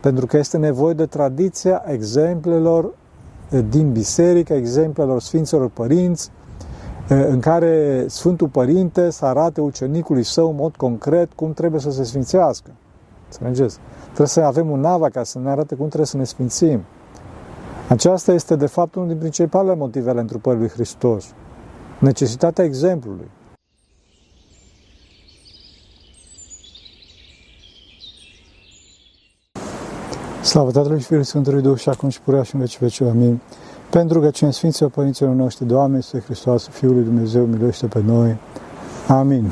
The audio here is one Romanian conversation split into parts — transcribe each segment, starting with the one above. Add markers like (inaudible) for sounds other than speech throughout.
Pentru că este nevoie de tradiția exemplelor din biserică, exemplelor Sfinților Părinți, în care Sfântul Părinte să arate ucenicului său în mod concret cum trebuie să se sfințească. Înțelegeți? Trebuie să avem un nava ca să ne arate cum trebuie să ne sfințim. Aceasta este, de fapt, unul din principalele motive ale întrupării lui Hristos. Necesitatea exemplului. Slavă Tatălui și Fiului Sfântului Duh și acum și purea și în veci veci. Amin. Pentru că cine Sfinților Părinților noștri, Doamne, este Hristos, Fiul lui Dumnezeu, miluiește pe noi. Amin.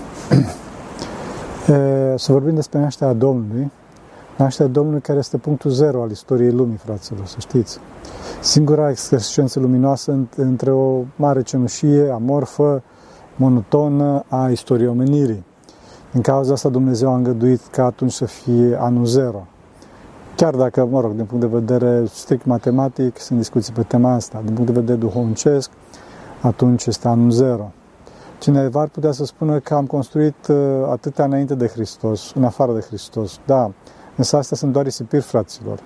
(clears throat) Să vorbim despre nașterea Domnului, nașterea Domnului care este punctul zero al istoriei lumii, fraților, să știți. Singura excrescență luminoasă între o mare cenușie, amorfă, monotonă a istoriei omenirii. În cauza asta Dumnezeu a îngăduit ca atunci să fie anul zero, Chiar dacă, mă rog, din punct de vedere strict matematic, sunt discuții pe tema asta. Din punct de vedere duhovnicesc, atunci este anul zero. Cineva ar putea să spună că am construit uh, atâtea înainte de Hristos, în afară de Hristos. Da, însă astea sunt doar risipiri, fraților.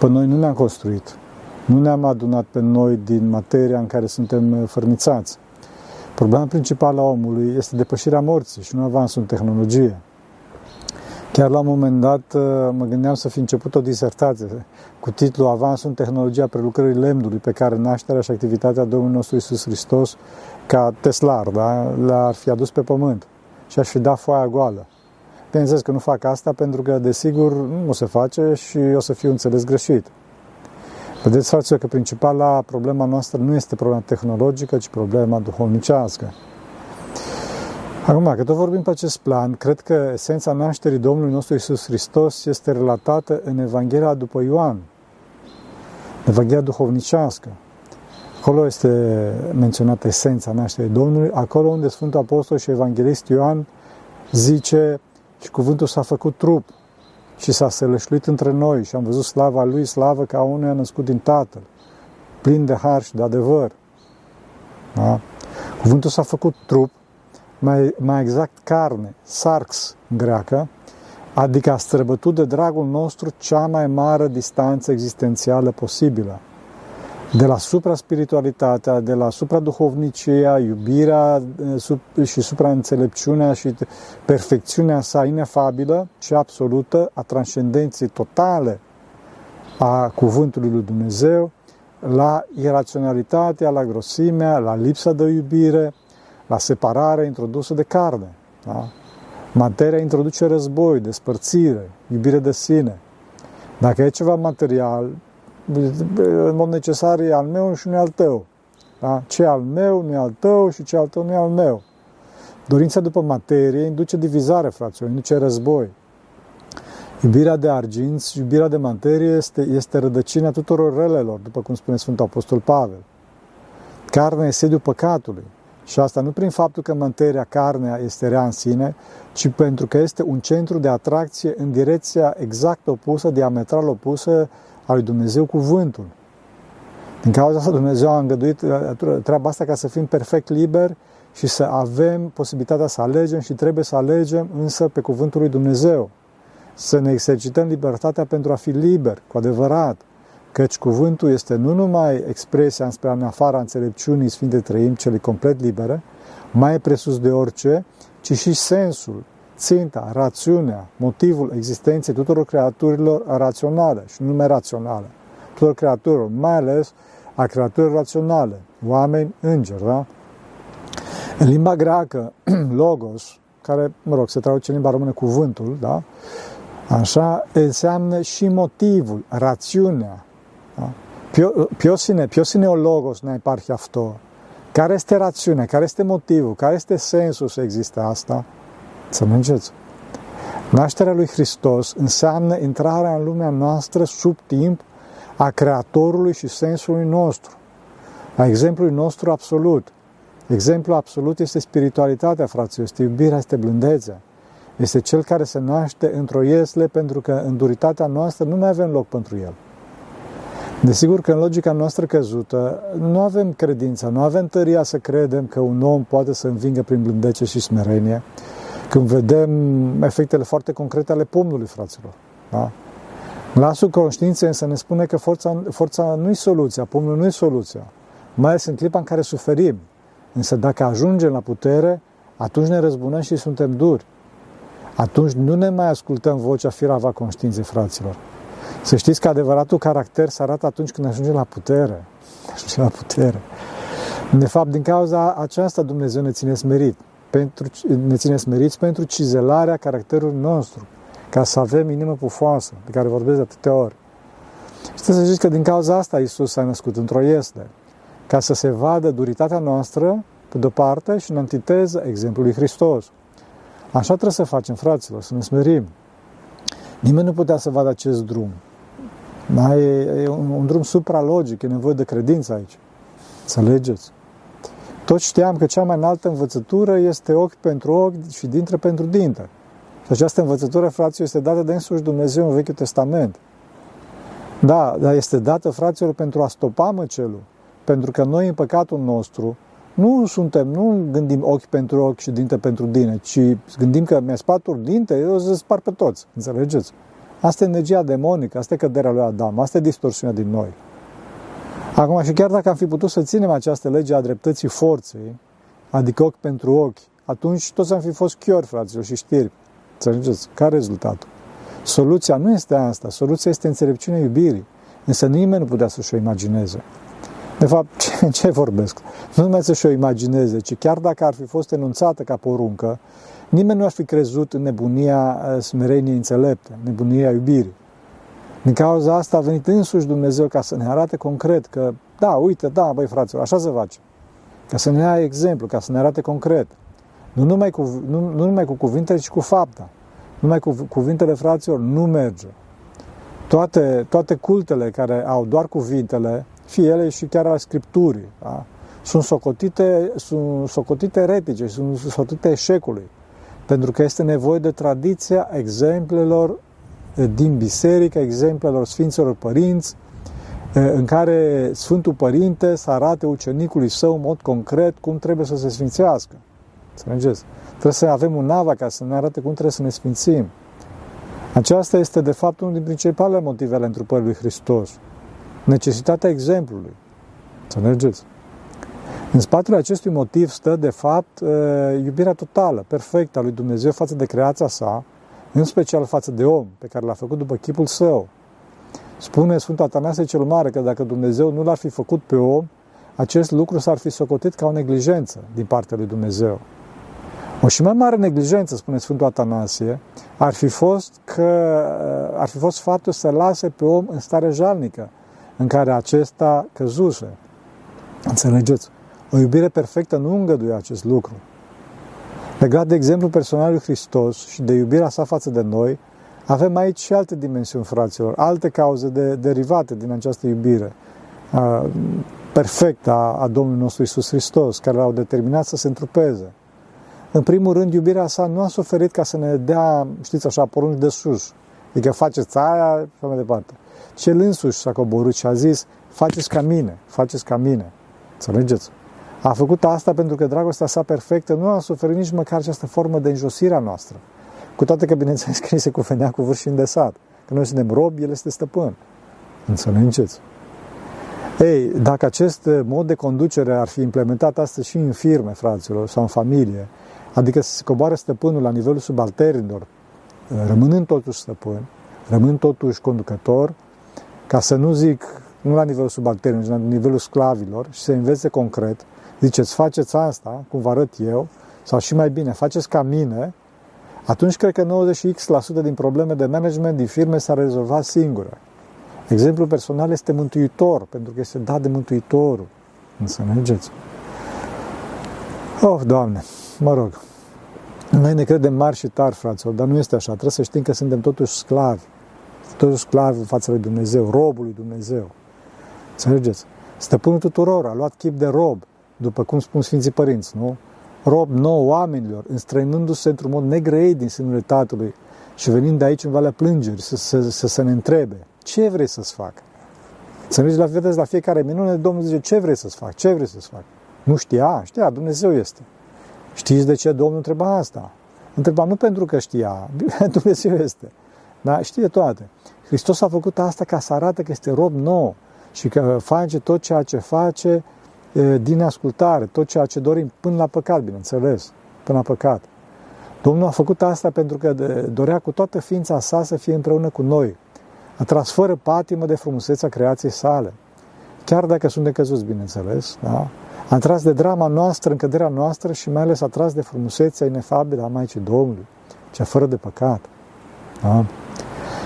Pe noi nu ne-am construit. Nu ne-am adunat pe noi din materia în care suntem uh, fărnițați. Problema principală a omului este depășirea morții și nu avansul în tehnologie. Chiar la un moment dat uh, mă gândeam să fi început o disertație cu titlul Avansul în tehnologia prelucrării lemnului pe care nașterea și activitatea Domnului nostru Isus Hristos ca teslar, da? le-ar fi adus pe pământ și aș fi dat foaia goală. Bineînțeles că nu fac asta pentru că, desigur, nu se face și o să fiu înțeles greșit. Vedeți, fraților, că principala problema noastră nu este problema tehnologică, ci problema duhovnicească. Acum, că tot vorbim pe acest plan, cred că esența nașterii Domnului nostru Isus Hristos este relatată în Evanghelia după Ioan, Evanghelia duhovnicească. Acolo este menționată esența nașterii Domnului, acolo unde Sfântul Apostol și Evanghelist Ioan zice și cuvântul s-a făcut trup și s-a sălășluit între noi și am văzut slava Lui, slavă ca unul a născut din Tatăl, plin de har și de adevăr. Da? Cuvântul s-a făcut trup mai, mai exact carne, sarx în greacă, adică a străbătut de dragul nostru cea mai mare distanță existențială posibilă. De la supra-spiritualitatea, de la supra-duhovnicia, iubirea eh, și supra-înțelepciunea și perfecțiunea sa inefabilă și absolută a transcendenței totale a Cuvântului lui Dumnezeu, la iraționalitatea, la grosimea, la lipsa de iubire, la separare introdusă de carne. Da? Materia introduce război, despărțire, iubire de sine. Dacă e ceva material, în mod necesar e al meu și nu e al tău. Da? Ce e al meu nu e al tău și ce e al tău nu e al meu. Dorința după materie induce divizare, fraților, induce război. Iubirea de arginți, iubirea de materie este, este rădăcina tuturor relelor, după cum spune Sfântul Apostol Pavel. Carnea e sediul păcatului. Și asta nu prin faptul că materia, carnea, este rea în sine, ci pentru că este un centru de atracție în direcția exact opusă, diametral opusă a lui Dumnezeu cuvântul. Din cauza asta Dumnezeu a îngăduit uh, treaba asta ca să fim perfect liberi și să avem posibilitatea să alegem și trebuie să alegem însă pe cuvântul lui Dumnezeu. Să ne exercităm libertatea pentru a fi liberi, cu adevărat, căci cuvântul este nu numai expresia înspre în afara înțelepciunii Sfinte Trăim, cele complet libere, mai presus de orice, ci și sensul, ținta, rațiunea, motivul existenței tuturor creaturilor raționale și nu numai raționale, tuturor creaturilor, mai ales a creaturilor raționale, oameni, îngeri, da? În limba greacă, (clears throat) logos, care, mă rog, se traduce în limba română cuvântul, da? Așa, înseamnă și motivul, rațiunea, Ποιος είναι, ποιος είναι ο λόγος να υπάρχει αυτό. Care este rațiunea, care este motivul, care este sensul să existe asta? Să mergeți. Nașterea lui Hristos înseamnă intrarea în lumea noastră sub timp a Creatorului și sensului nostru, a exemplului nostru absolut. Exemplul absolut este spiritualitatea, fraților, este iubirea, este blândețea. Este cel care se naște într-o iesle pentru că în duritatea noastră nu mai avem loc pentru el. Desigur că în logica noastră căzută nu avem credința, nu avem tăria să credem că un om poate să învingă prin blândețe și smerenie, când vedem efectele foarte concrete ale pomnului, fraților. Da? Glasul conștiinței însă ne spune că forța, forța nu e soluția, pomnul nu e soluția, mai ales în clipa în care suferim. Însă dacă ajungem la putere, atunci ne răzbunăm și suntem duri. Atunci nu ne mai ascultăm vocea firava conștiinței, fraților. Să știți că adevăratul caracter se arată atunci când ajungem la putere. Ajungem la putere. De fapt, din cauza aceasta Dumnezeu ne ține smerit. Pentru, ne ține smeriți pentru cizelarea caracterului nostru, ca să avem inimă pufoasă, de care vorbesc de atâtea ori. Și să știți că din cauza asta Isus s-a născut într-o iesle, ca să se vadă duritatea noastră, pe de-o parte, și în antiteză exemplul lui Hristos. Așa trebuie să facem, fraților, să ne smerim. Nimeni nu putea să vadă acest drum. Da? E, e un, un drum supralogic, e nevoie de credință aici. Înțelegeți? Toți știam că cea mai înaltă învățătură este ochi pentru ochi și dintre pentru dinte. Și această învățătură, fraților, este dată de însuși Dumnezeu în Vechiul Testament. Da, dar este dată, fraților, pentru a stopa măcelul. Pentru că noi, în păcatul nostru, nu suntem, nu gândim ochi pentru ochi și dinte pentru dine, ci gândim că mi-a spatul dinte, eu o să spar pe toți. Înțelegeți? Asta e energia demonică, asta e căderea lui Adam, asta e distorsiunea din noi. Acum, și chiar dacă am fi putut să ținem această lege a dreptății forței, adică ochi pentru ochi, atunci toți am fi fost chiori, fraților, și știri. Înțelegeți? Care rezultatul? Soluția nu este asta, soluția este înțelepciunea iubirii. Însă nimeni nu putea să-și o imagineze. De fapt, (laughs) ce, ce vorbesc? Nu numai să-și o imagineze, ci chiar dacă ar fi fost enunțată ca poruncă, nimeni nu ar fi crezut în nebunia uh, smereniei înțelepte, nebunia iubirii. Din cauza asta a venit însuși Dumnezeu ca să ne arate concret că, da, uite, da, băi fraților, așa se face. Ca să ne ia exemplu, ca să ne arate concret. Nu numai cu, nu, nu numai cu cuvintele, ci cu fapta. Numai cu cuvintele fraților nu merge. Toate, toate cultele care au doar cuvintele, fie ele și chiar al Scripturii, da? sunt socotite, sunt socotite eretice, sunt socotite eșecului. Pentru că este nevoie de tradiția exemplelor din biserică, exemplelor Sfinților Părinți, în care Sfântul Părinte să arate ucenicului său în mod concret cum trebuie să se sfințească. Înțelegeți? Trebuie să avem un nava ca să ne arate cum trebuie să ne sfințim. Aceasta este, de fapt, unul din principalele motive ale întrupării lui Hristos. Necesitatea exemplului. Înțelegeți? În spatele acestui motiv stă, de fapt, iubirea totală, perfectă a lui Dumnezeu față de creația sa, în special față de om, pe care l-a făcut după chipul său. Spune Sfântul Atanasie cel Mare că dacă Dumnezeu nu l-ar fi făcut pe om, acest lucru s-ar fi socotit ca o neglijență din partea lui Dumnezeu. O și mai mare neglijență, spune Sfântul Atanasie, ar fi fost că ar fi fost faptul să lase pe om în stare jalnică, în care acesta căzuse. Înțelegeți? O iubire perfectă nu îngăduie acest lucru. Legat de exemplu personal lui Hristos și de iubirea sa față de noi, avem aici și alte dimensiuni, fraților, alte cauze de, derivate din această iubire uh, perfectă a, a Domnului nostru Isus Hristos, care l-au determinat să se întrupeze. În primul rând, iubirea sa nu a suferit ca să ne dea, știți așa, porunci de sus. Adică faceți aia și mai departe. Cel însuși s-a coborât și a zis, faceți ca mine, faceți ca mine. Înțelegeți? A făcut asta pentru că dragostea sa perfectă nu a suferit nici măcar această formă de înjosire a noastră. Cu toate că, bineînțeles, că se cufenea cu vârf și îndesat. Că noi suntem robi, el este stăpân. Înțelegeți? Ei, dacă acest mod de conducere ar fi implementat astăzi și în firme, fraților, sau în familie, adică să se coboare stăpânul la nivelul subalternilor, rămânând totuși stăpân, rămânând totuși conducător, ca să nu zic, nu la nivelul subalternilor, ci la nivelul sclavilor, și să învețe concret, ziceți, faceți asta, cum vă arăt eu, sau și mai bine, faceți ca mine, atunci cred că 90x% din probleme de management din firme s-ar rezolva singure. Exemplul personal este mântuitor, pentru că este dat de Mântuitorul. Înțelegeți? Oh, Doamne, mă rog, noi ne credem mari și tari, fraților, dar nu este așa. Trebuie să știm că suntem totuși sclavi. Totuși sclavi în fața lui Dumnezeu, robul lui Dumnezeu. Înțelegeți? Stăpânul tuturor a luat chip de rob, după cum spun Sfinții Părinți, nu? Rob nou oamenilor, înstrăinându-se într-un mod negrăit din sânul Tatălui și venind de aici în Valea Plângeri să, să, să, să ne întrebe ce vrei să-ți fac? Să mergi la, vedeți, la fiecare minune, Domnul zice, ce vrei să-ți fac? Ce vrei să-ți fac? Nu știa? Știa, Dumnezeu este. Știți de ce Domnul întreba asta? Întreba nu pentru că știa, (laughs) Dumnezeu este. Da? Știe toate. Hristos a făcut asta ca să arate că este rob nou și că face tot ceea ce face din ascultare, tot ceea ce dorim, până la păcat, bineînțeles, până la păcat. Domnul a făcut asta pentru că dorea cu toată ființa sa să fie împreună cu noi. A tras fără patimă de frumusețea creației sale. Chiar dacă sunt decăzuți, bineînțeles, da? a tras de drama noastră, încăderea noastră și mai ales a tras de frumusețea inefabilă a Maicii Domnului, cea fără de păcat. Da?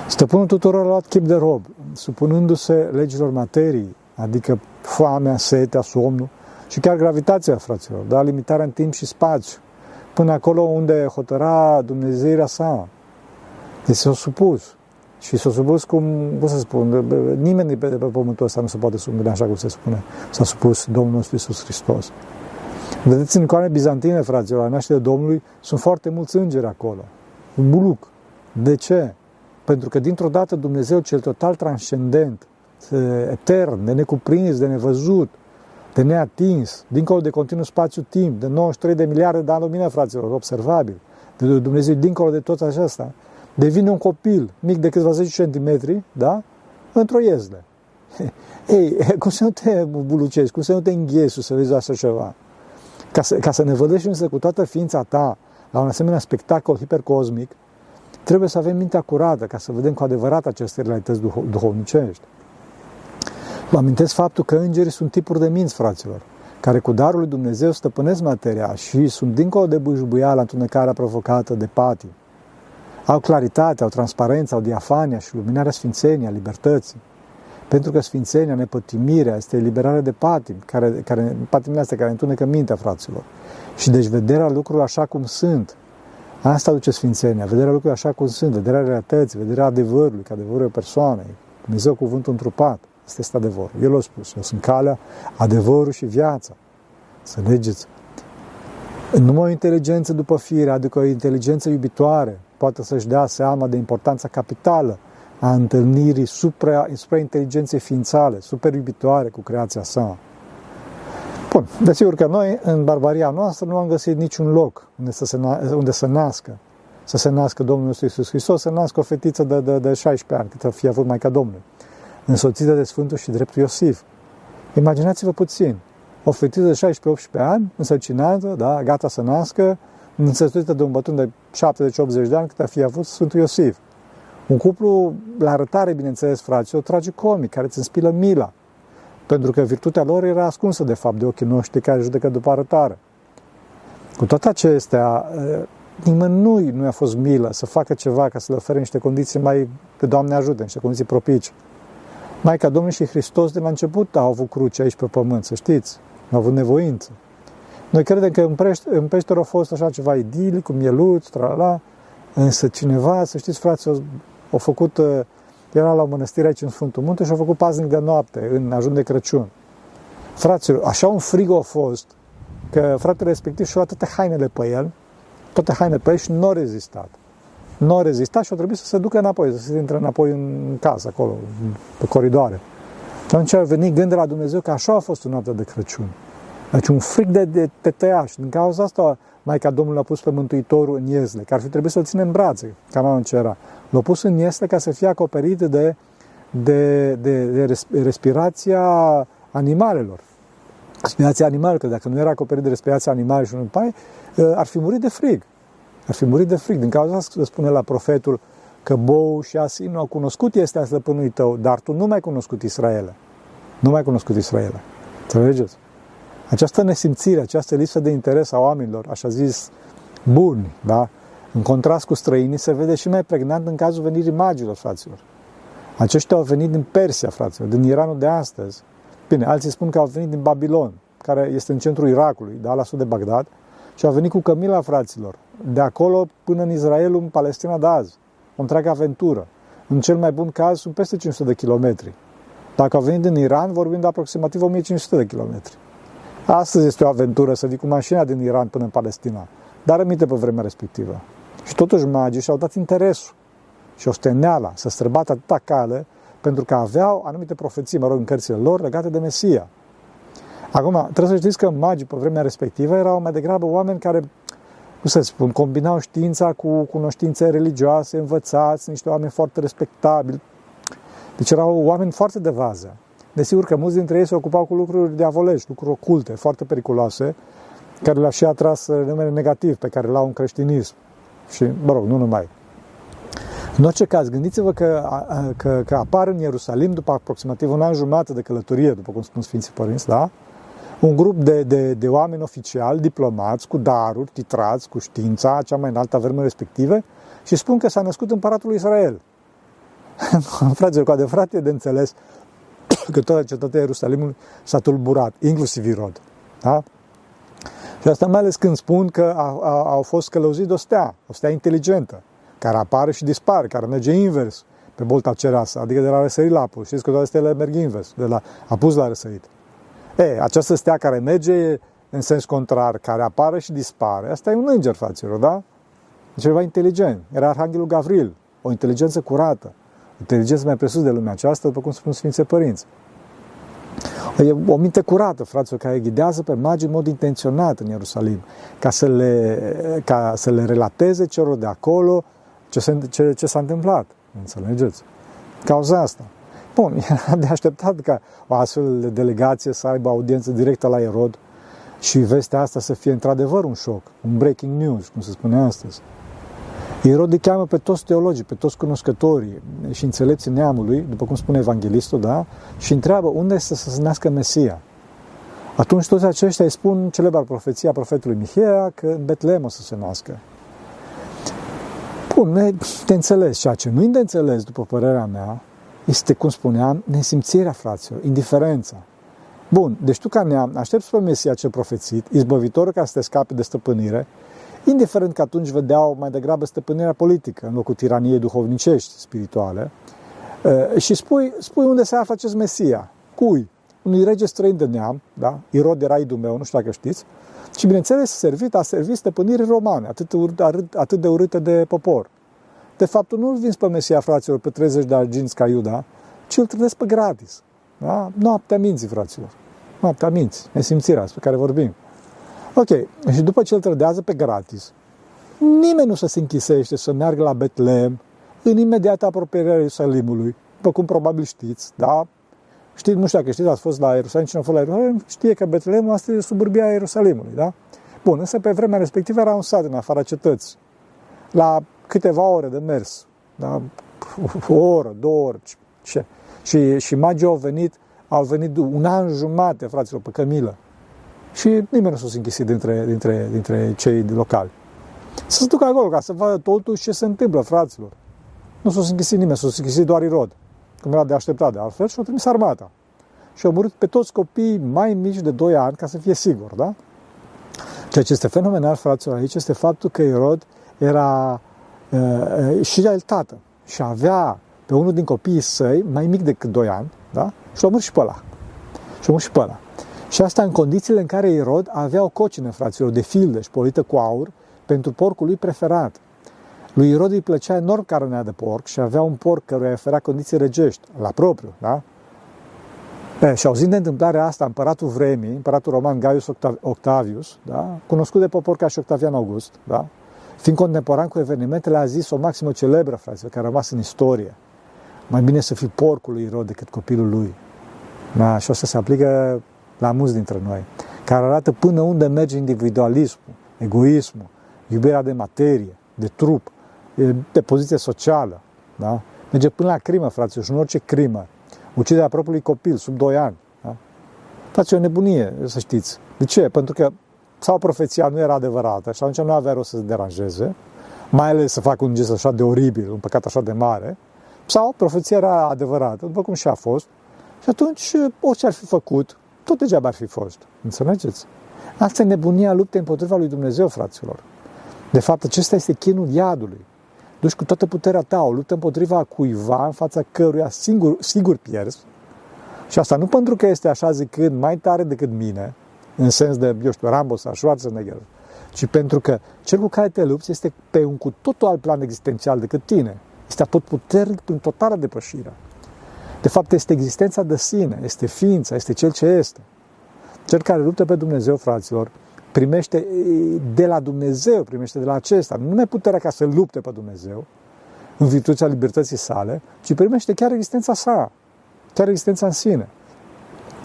Stăpânul tuturor a luat chip de rob, supunându-se legilor materii, adică foamea, setea, somnul și chiar gravitația, fraților, da? limitarea în timp și spațiu, până acolo unde hotăra Dumnezeirea sa. Deci s-a supus. Și s-a supus cum, cum să spun, nimeni de pe, de pe pământul ăsta nu se poate supune așa cum se spune. S-a supus Domnul nostru Iisus Hristos. Vedeți, în icoane bizantine, fraților, la nașterea Domnului, sunt foarte mulți îngeri acolo. Un buluc. De ce? Pentru că dintr-o dată Dumnezeu cel total transcendent, etern, de necuprins, de nevăzut, de neatins, dincolo de continuu spațiu-timp, de 93 de miliarde de ani lumină, fraților, observabil, de Dumnezeu dincolo de tot acesta, devine un copil mic de câțiva 10 centimetri, da? Într-o iezle. (laughs) Ei, (laughs) cum să nu te bulucești, cum să nu te înghiesu să vezi așa ceva? Ca să, ca să ne vădești însă cu toată ființa ta la un asemenea spectacol hipercosmic, trebuie să avem mintea curată ca să vedem cu adevărat aceste realități duho- duhovnicești. Vă amintesc faptul că îngerii sunt tipuri de minți, fraților, care cu darul lui Dumnezeu stăpânesc materia și sunt dincolo de bâșbuiala întunecarea provocată de patii. Au claritate, au transparență, au diafania și luminarea sfințeniei, a libertății. Pentru că sfințenia, nepătimirea, este eliberarea de patim, care, care, patimile astea care întunecă mintea, fraților. Și deci vederea lucrurilor așa cum sunt. Asta aduce sfințenia, vederea lucrurilor așa cum sunt, vederea realității, vederea adevărului, că adevărul e persoanei. Dumnezeu cuvântul întrupat. Asta este adevărul. El a spus. Eu sunt calea, adevărul și viața. Să legeți. Numai o inteligență după fire, adică o inteligență iubitoare, poate să-și dea seama de importanța capitală a întâlnirii supra, supra inteligenței ființale, super iubitoare cu creația sa. Bun, desigur că noi, în barbaria noastră, nu am găsit niciun loc unde să se, unde să nască, să se nască Domnul Iisus Hristos, să nască o fetiță de, de, de 16 ani, cât a fi avut Maica Domnului însoțită de Sfântul și dreptul Iosif. Imaginați-vă puțin, o fetiță de 16-18 ani, însăcinată, da, gata să nască, însoțită de un bătrân de 70-80 de ani, cât a fi avut Sfântul Iosif. Un cuplu la arătare, bineînțeles, fraților, tragicomic, care îți înspilă mila, pentru că virtutea lor era ascunsă, de fapt, de ochii noștri care judecă după arătare. Cu toate acestea, nimănui nu a fost milă să facă ceva ca să le ofere niște condiții mai, pe Doamne ajută, niște condiții propice. Maica Domnului și Hristos de la început au avut cruce aici pe pământ, să știți. Au avut nevoință. Noi credem că în, prește, în peșteră a fost așa ceva idilic, cu mieluț, trala, însă cineva, să știți, frați, au făcut, uh, era la o mănăstire aici în Sfântul Munte și au făcut paznic de noapte, în ajun de Crăciun. Fraților, așa un frig a fost, că fratele respectiv și-a luat toate hainele pe el, toate hainele pe el și nu a rezistat nu a rezistat și a trebuit să se ducă înapoi, să se intre înapoi în casă, acolo, pe coridoare. Atunci a venit gând de la Dumnezeu că așa a fost o noapte de Crăciun. Deci un fric de, de, de tăiaș. Din cauza asta, Maica Domnului a pus pe Mântuitorul în iezle, că ar fi trebuit să-l ține în brațe, ca nu era. L-a pus în iezle ca să fie acoperit de, de, de, de respirația animalelor. Respirația animalelor, că dacă nu era acoperit de respirația animalelor și un pai, ar fi murit de frig ar fi murit de fric. Din cauza asta spune la profetul că bou și asin nu au cunoscut este a stăpânului tău, dar tu nu mai ai cunoscut Israel. Nu mai ai cunoscut Israel. Înțelegeți? Această nesimțire, această lipsă de interes a oamenilor, așa zis, buni, da? în contrast cu străinii, se vede și mai pregnant în cazul venirii magilor, fraților. Aceștia au venit din Persia, fraților, din Iranul de astăzi. Bine, alții spun că au venit din Babilon, care este în centrul Irakului, da, la sud de Bagdad, și au venit cu cămila fraților, de acolo până în Israel, în Palestina de azi. O întreagă aventură. În cel mai bun caz sunt peste 500 de kilometri. Dacă au venit din Iran, vorbim de aproximativ 1500 de kilometri. Astăzi este o aventură să vii cu mașina din Iran până în Palestina, dar rămite pe vremea respectivă. Și totuși magii și-au dat interesul și osteneala să străbată atâta cale pentru că aveau anumite profeții, mă rog, în cărțile lor legate de Mesia. Acum, trebuie să știți că magii pe vremea respectivă erau mai degrabă oameni care, cum să spun, combinau știința cu cunoștințe religioase, învățați, niște oameni foarte respectabili, Deci erau oameni foarte de vază. Desigur că mulți dintre ei se ocupau cu lucruri diavolești, lucruri oculte, foarte periculoase, care le-a și atras numele negativ pe care l-au în creștinism. Și, mă rog, nu numai. În orice caz, gândiți-vă că, că, că apar în Ierusalim, după aproximativ un an jumătate de călătorie, după cum spun Sfinții Părinți, da? un grup de, de, de oameni oficiali, diplomați, cu daruri, titrați, cu știința, cea mai înaltă a vremii respective, și spun că s-a născut împăratul lui Israel. (laughs) Fraților, cu adevărat e de înțeles că toată cetatea Ierusalimului s-a tulburat, inclusiv Irod. Da? Și asta mai ales când spun că a, a, au fost călăuzit de o stea, o stea inteligentă, care apare și dispare, care merge invers pe bolta cereasă, adică de la răsărit la apus. Știți că toate stele merg invers, de la apus la răsărit. E, această stea care merge în sens contrar, care apare și dispare, asta e un înger, fraților, da? E ceva inteligent. Era Arhanghelul Gavril, o inteligență curată, o inteligență mai presus de lumea aceasta, după cum spun Sfinții Părinți. E o minte curată, fraților, care ghidează pe magi în mod intenționat în Ierusalim, ca să le, ca să le relateze celor de acolo ce, se, ce, ce s-a întâmplat. Înțelegeți? Cauza asta. Bun, era (laughs) de așteptat ca o astfel de delegație să aibă audiență directă la Erod și vestea asta să fie într-adevăr un șoc, un breaking news, cum se spune astăzi. Irod îi cheamă pe toți teologii, pe toți cunoscătorii și înțelepții neamului, după cum spune evanghelistul, da? și întreabă unde să se nască Mesia. Atunci toți aceștia îi spun celebra profeția profetului Mihiea că în Betlehem o să se nască. Bun, de înțeles. Ceea ce nu e de înțeles, după părerea mea, este, cum spuneam, nesimțirea fraților, indiferența. Bun, deci tu ca neam aștepți pe Mesia ce profețit, izbăvitorul ca să te scape de stăpânire, indiferent că atunci vedeau mai degrabă stăpânirea politică în locul tiraniei duhovnicești, spirituale, și spui, spui unde se află acest Mesia, cui, unui rege străin de neam, da? Irod era idul meu, nu știu dacă știți, și bineînțeles servit, a servit stăpânirii romane, atât, atât de urâtă de popor. De fapt, nu îl vinzi pe Mesia, fraților, pe 30 de arginți ca Iuda, ci îl trădesc pe gratis. Da? Noaptea minții, fraților. Noaptea minți, nesimțirea despre care vorbim. Ok, și după ce îl trădează pe gratis, nimeni nu se închisește să meargă la Betlehem în imediată apropiere a Ierusalimului, după cum probabil știți, da? Știți, nu știu dacă știți, ați fost la Ierusalim, cine a fost la Ierusalim, știe că Betlehem asta e suburbia Ierusalimului, da? Bun, însă pe vremea respectivă era un sat în afara cetății. La câteva ore de mers, da? o oră, două ore, ce? Și, și magii au venit, au venit un an jumate, fraților, pe cămilă. Și nimeni nu s-a închisit dintre, dintre, dintre cei locali. Să se ducă acolo ca să vadă totuși ce se întâmplă, fraților. Nu s-a închisit nimeni, s-a închisit doar Irod, cum era de așteptat de altfel, și au trimis armata. Și au murit pe toți copiii mai mici de 2 ani, ca să fie sigur, da? Ceea ce este fenomenal, fraților, aici este faptul că Irod era uh, și el tată și avea pe unul din copiii săi, mai mic decât 2 ani, da? Și l-a murit și pe ăla. Și a murit și pe ăla. Și asta în condițiile în care Irod avea o cocină, fraților, de filde și polită cu aur pentru porcul lui preferat. Lui Irod îi plăcea enorm carnea de porc și avea un porc căruia îi oferea condiții regești, la propriu, da? E, și auzind de întâmplarea asta, împăratul vremii, împăratul roman Gaius Octavius, da? cunoscut de popor ca și Octavian August, da? fiind contemporan cu evenimentele, a zis o maximă celebră, frate, care a rămas în istorie. Mai bine să fii porcul lui Irod decât copilul lui. Da? Și asta se aplică la mulți dintre noi, care arată până unde merge individualismul, egoismul, iubirea de materie, de trup, de poziție socială. Da? Merge până la crimă, frate, și în orice crimă. Uciderea propriului copil, sub 2 ani. Da? Face o nebunie, să știți. De ce? Pentru că sau profeția nu era adevărată și atunci nu avea rost să se deranjeze, mai ales să facă un gest așa de oribil, un păcat așa de mare, sau profeția era adevărată, după cum și a fost, și atunci orice ar fi făcut, tot degeaba ar fi fost. Înțelegeți? Asta e nebunia luptei împotriva lui Dumnezeu, fraților. De fapt, acesta este chinul iadului. Duci cu toată puterea ta o luptă împotriva cuiva în fața căruia singur, sigur pierzi. Și asta nu pentru că este așa zicând mai tare decât mine, în sens de, eu știu, Rambo sau Schwarzenegger, ci pentru că cel cu care te lupți este pe un cu totul alt plan existențial decât tine. Este tot puternic prin totală depășire. De fapt, este existența de sine, este ființa, este cel ce este. Cel care luptă pe Dumnezeu, fraților, primește de la Dumnezeu, primește de la acesta. Nu mai puterea ca să lupte pe Dumnezeu, în virtutea libertății sale, ci primește chiar existența sa, chiar existența în sine.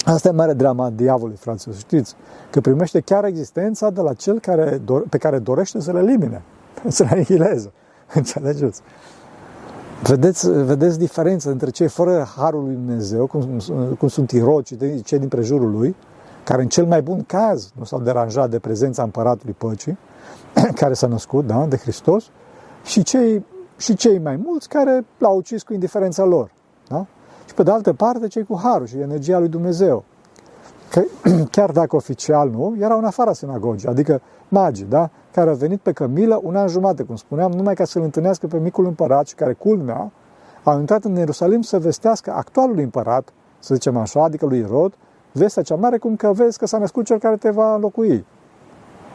Asta e mare drama diavolului, fraților, știți, că primește chiar existența de la cel care, pe care dorește să le elimine, (laughs) să le anihileze. Înțelegeți? Vedeți, vedeți diferența între cei fără harul lui Dumnezeu, cum, cum sunt irocii, cei din prejurul lui, care în cel mai bun caz nu s-au deranjat de prezența împăratului păcii, (clears throat) care s-a născut, da, de Hristos, și cei, și cei mai mulți care l-au ucis cu indiferența lor. Da? Și pe de altă parte, cei cu harul și energia lui Dumnezeu. Că, (clears throat) chiar dacă oficial nu, erau în afara sinagogii, adică magii, da? Care au venit pe cămilă un an jumate, cum spuneam, numai ca să-l întâlnească pe micul împărat și care, culmea, au intrat în Ierusalim să vestească actualul împărat, să zicem așa, adică lui Irod, vestea cea mare, cum că vezi că s-a născut cel care te va înlocui.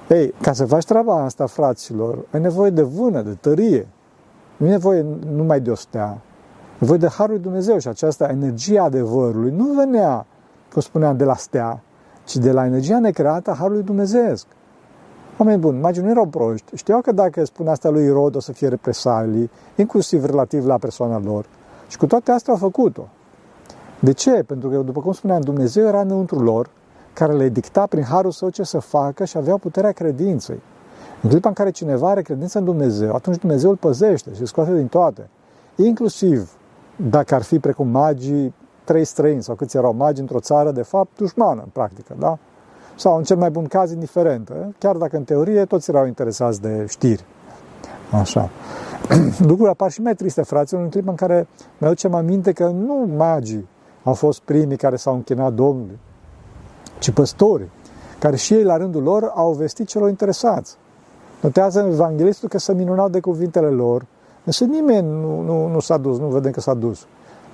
Ei, ca să faci treaba asta, fraților, ai nevoie de vână, de tărie. Nu e nevoie numai de o stea. E nevoie de Harul Dumnezeu și această energie adevărului nu venea, cum spuneam, de la stea, ci de la energia necreată a Harului Dumnezeesc. Oameni buni, magii nu erau proști. Știau că dacă spune asta lui Irod o să fie represalii, inclusiv relativ la persoana lor. Și cu toate astea au făcut-o. De ce? Pentru că, după cum spuneam, Dumnezeu era înăuntru lor, care le dicta prin harul său ce să facă și aveau puterea credinței. În clipa în care cineva are credință în Dumnezeu, atunci Dumnezeu îl păzește și îl scoate din toate. Inclusiv dacă ar fi precum magii, trei străini sau câți erau magi într-o țară, de fapt, dușmană, în practică, da? Sau, în cel mai bun caz, indiferentă, chiar dacă în teorie toți erau interesați de știri. Așa. (clears throat) Lucrurile apar și mai triste, fraților, în clipa în care mi aducem aminte că nu magii au fost primii care s-au închinat Domnului, ci păstorii, care și ei, la rândul lor, au vestit celor interesați. Notează în Evanghelistul că se minunau de cuvintele lor, însă nimeni nu, nu, nu s-a dus, nu vedem că s-a dus.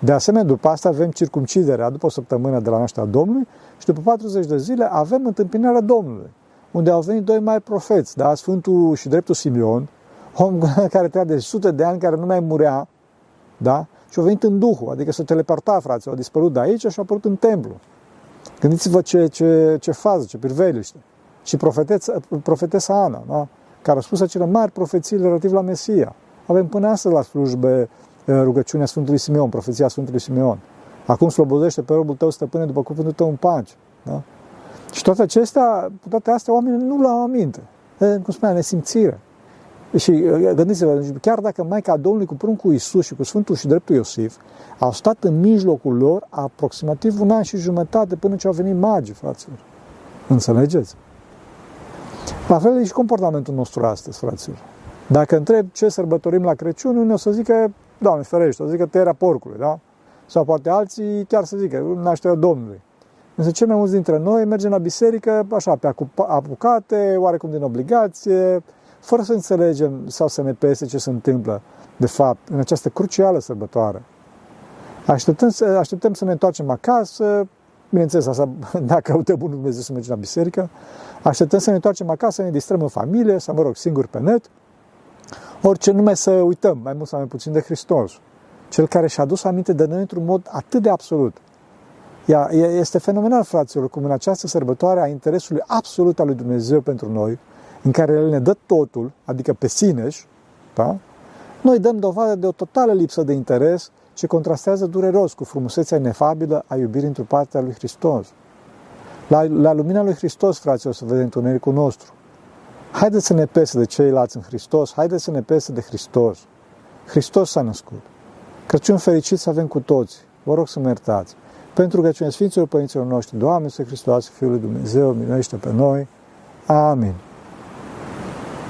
De asemenea, după asta avem circumciderea, după o săptămână de la nașterea Domnului și după 40 de zile avem întâmpinarea Domnului, unde au venit doi mai profeți, da? Sfântul și Dreptul Simeon, om (laughs) care trăia de sute de ani, care nu mai murea, da? Și au venit în Duhul, adică s-a teleportat, frate, au dispărut de aici și au apărut în templu. Gândiți-vă ce, ce, ce fază, ce priveliște. Și profeteța, profetesa Ana, da? care a spus acele mari profeții relativ la Mesia. Avem până astăzi la slujbe eh, rugăciunea Sfântului Simeon, profeția Sfântului Simeon. Acum slobozește pe robul tău, stăpâne, după cuvântul tău în pace. Da? Și toate acestea, toate astea, oamenii nu le-au aminte. E, cum spunea, nesimțire. Și gândiți-vă, chiar dacă Maica Domnului cu pruncul Iisus și cu Sfântul și Dreptul Iosif au stat în mijlocul lor aproximativ un an și jumătate până ce au venit magii, fraților. Înțelegeți? La fel e și comportamentul nostru astăzi, fraților. Dacă întreb ce sărbătorim la Crăciun, unii o să zică, Doamne ferește, o să zică tăierea porcului, da? Sau poate alții chiar să zică, nașterea Domnului. Însă cei mai mulți dintre noi mergem la biserică, așa, pe apucate, oarecum din obligație, fără să înțelegem sau să ne pese ce se întâmplă, de fapt, în această crucială sărbătoare. Așteptăm, așteptăm să ne întoarcem acasă, bineînțeles, asta (laughs) dacă uite bunul Dumnezeu să mergem la biserică, așteptăm să ne întoarcem acasă, să ne distrăm în familie, să mă rog, singur pe net, orice nume să uităm, mai mult sau mai puțin de Hristos. Cel care și-a adus aminte de noi într-un mod atât de absolut. Ea, este fenomenal, fraților, cum în această sărbătoare a interesului absolut al lui Dumnezeu pentru noi, în care El ne dă totul, adică pe sineși, da? noi dăm dovadă de o totală lipsă de interes ce contrastează dureros cu frumusețea inefabilă a iubirii într-o parte a lui Hristos. La, la lumina lui Hristos, fraților, să vedem întunericul nostru. Haideți să ne pese de ceilalți în Hristos, haideți să ne pese de Hristos. Hristos s-a născut. Crăciun fericit să avem cu toți. Vă rog să mă iertați. Pentru că cine Sfinților Părinților noștri, Doamne, să Hristos, Fiul lui Dumnezeu, minuiește pe noi. Amin.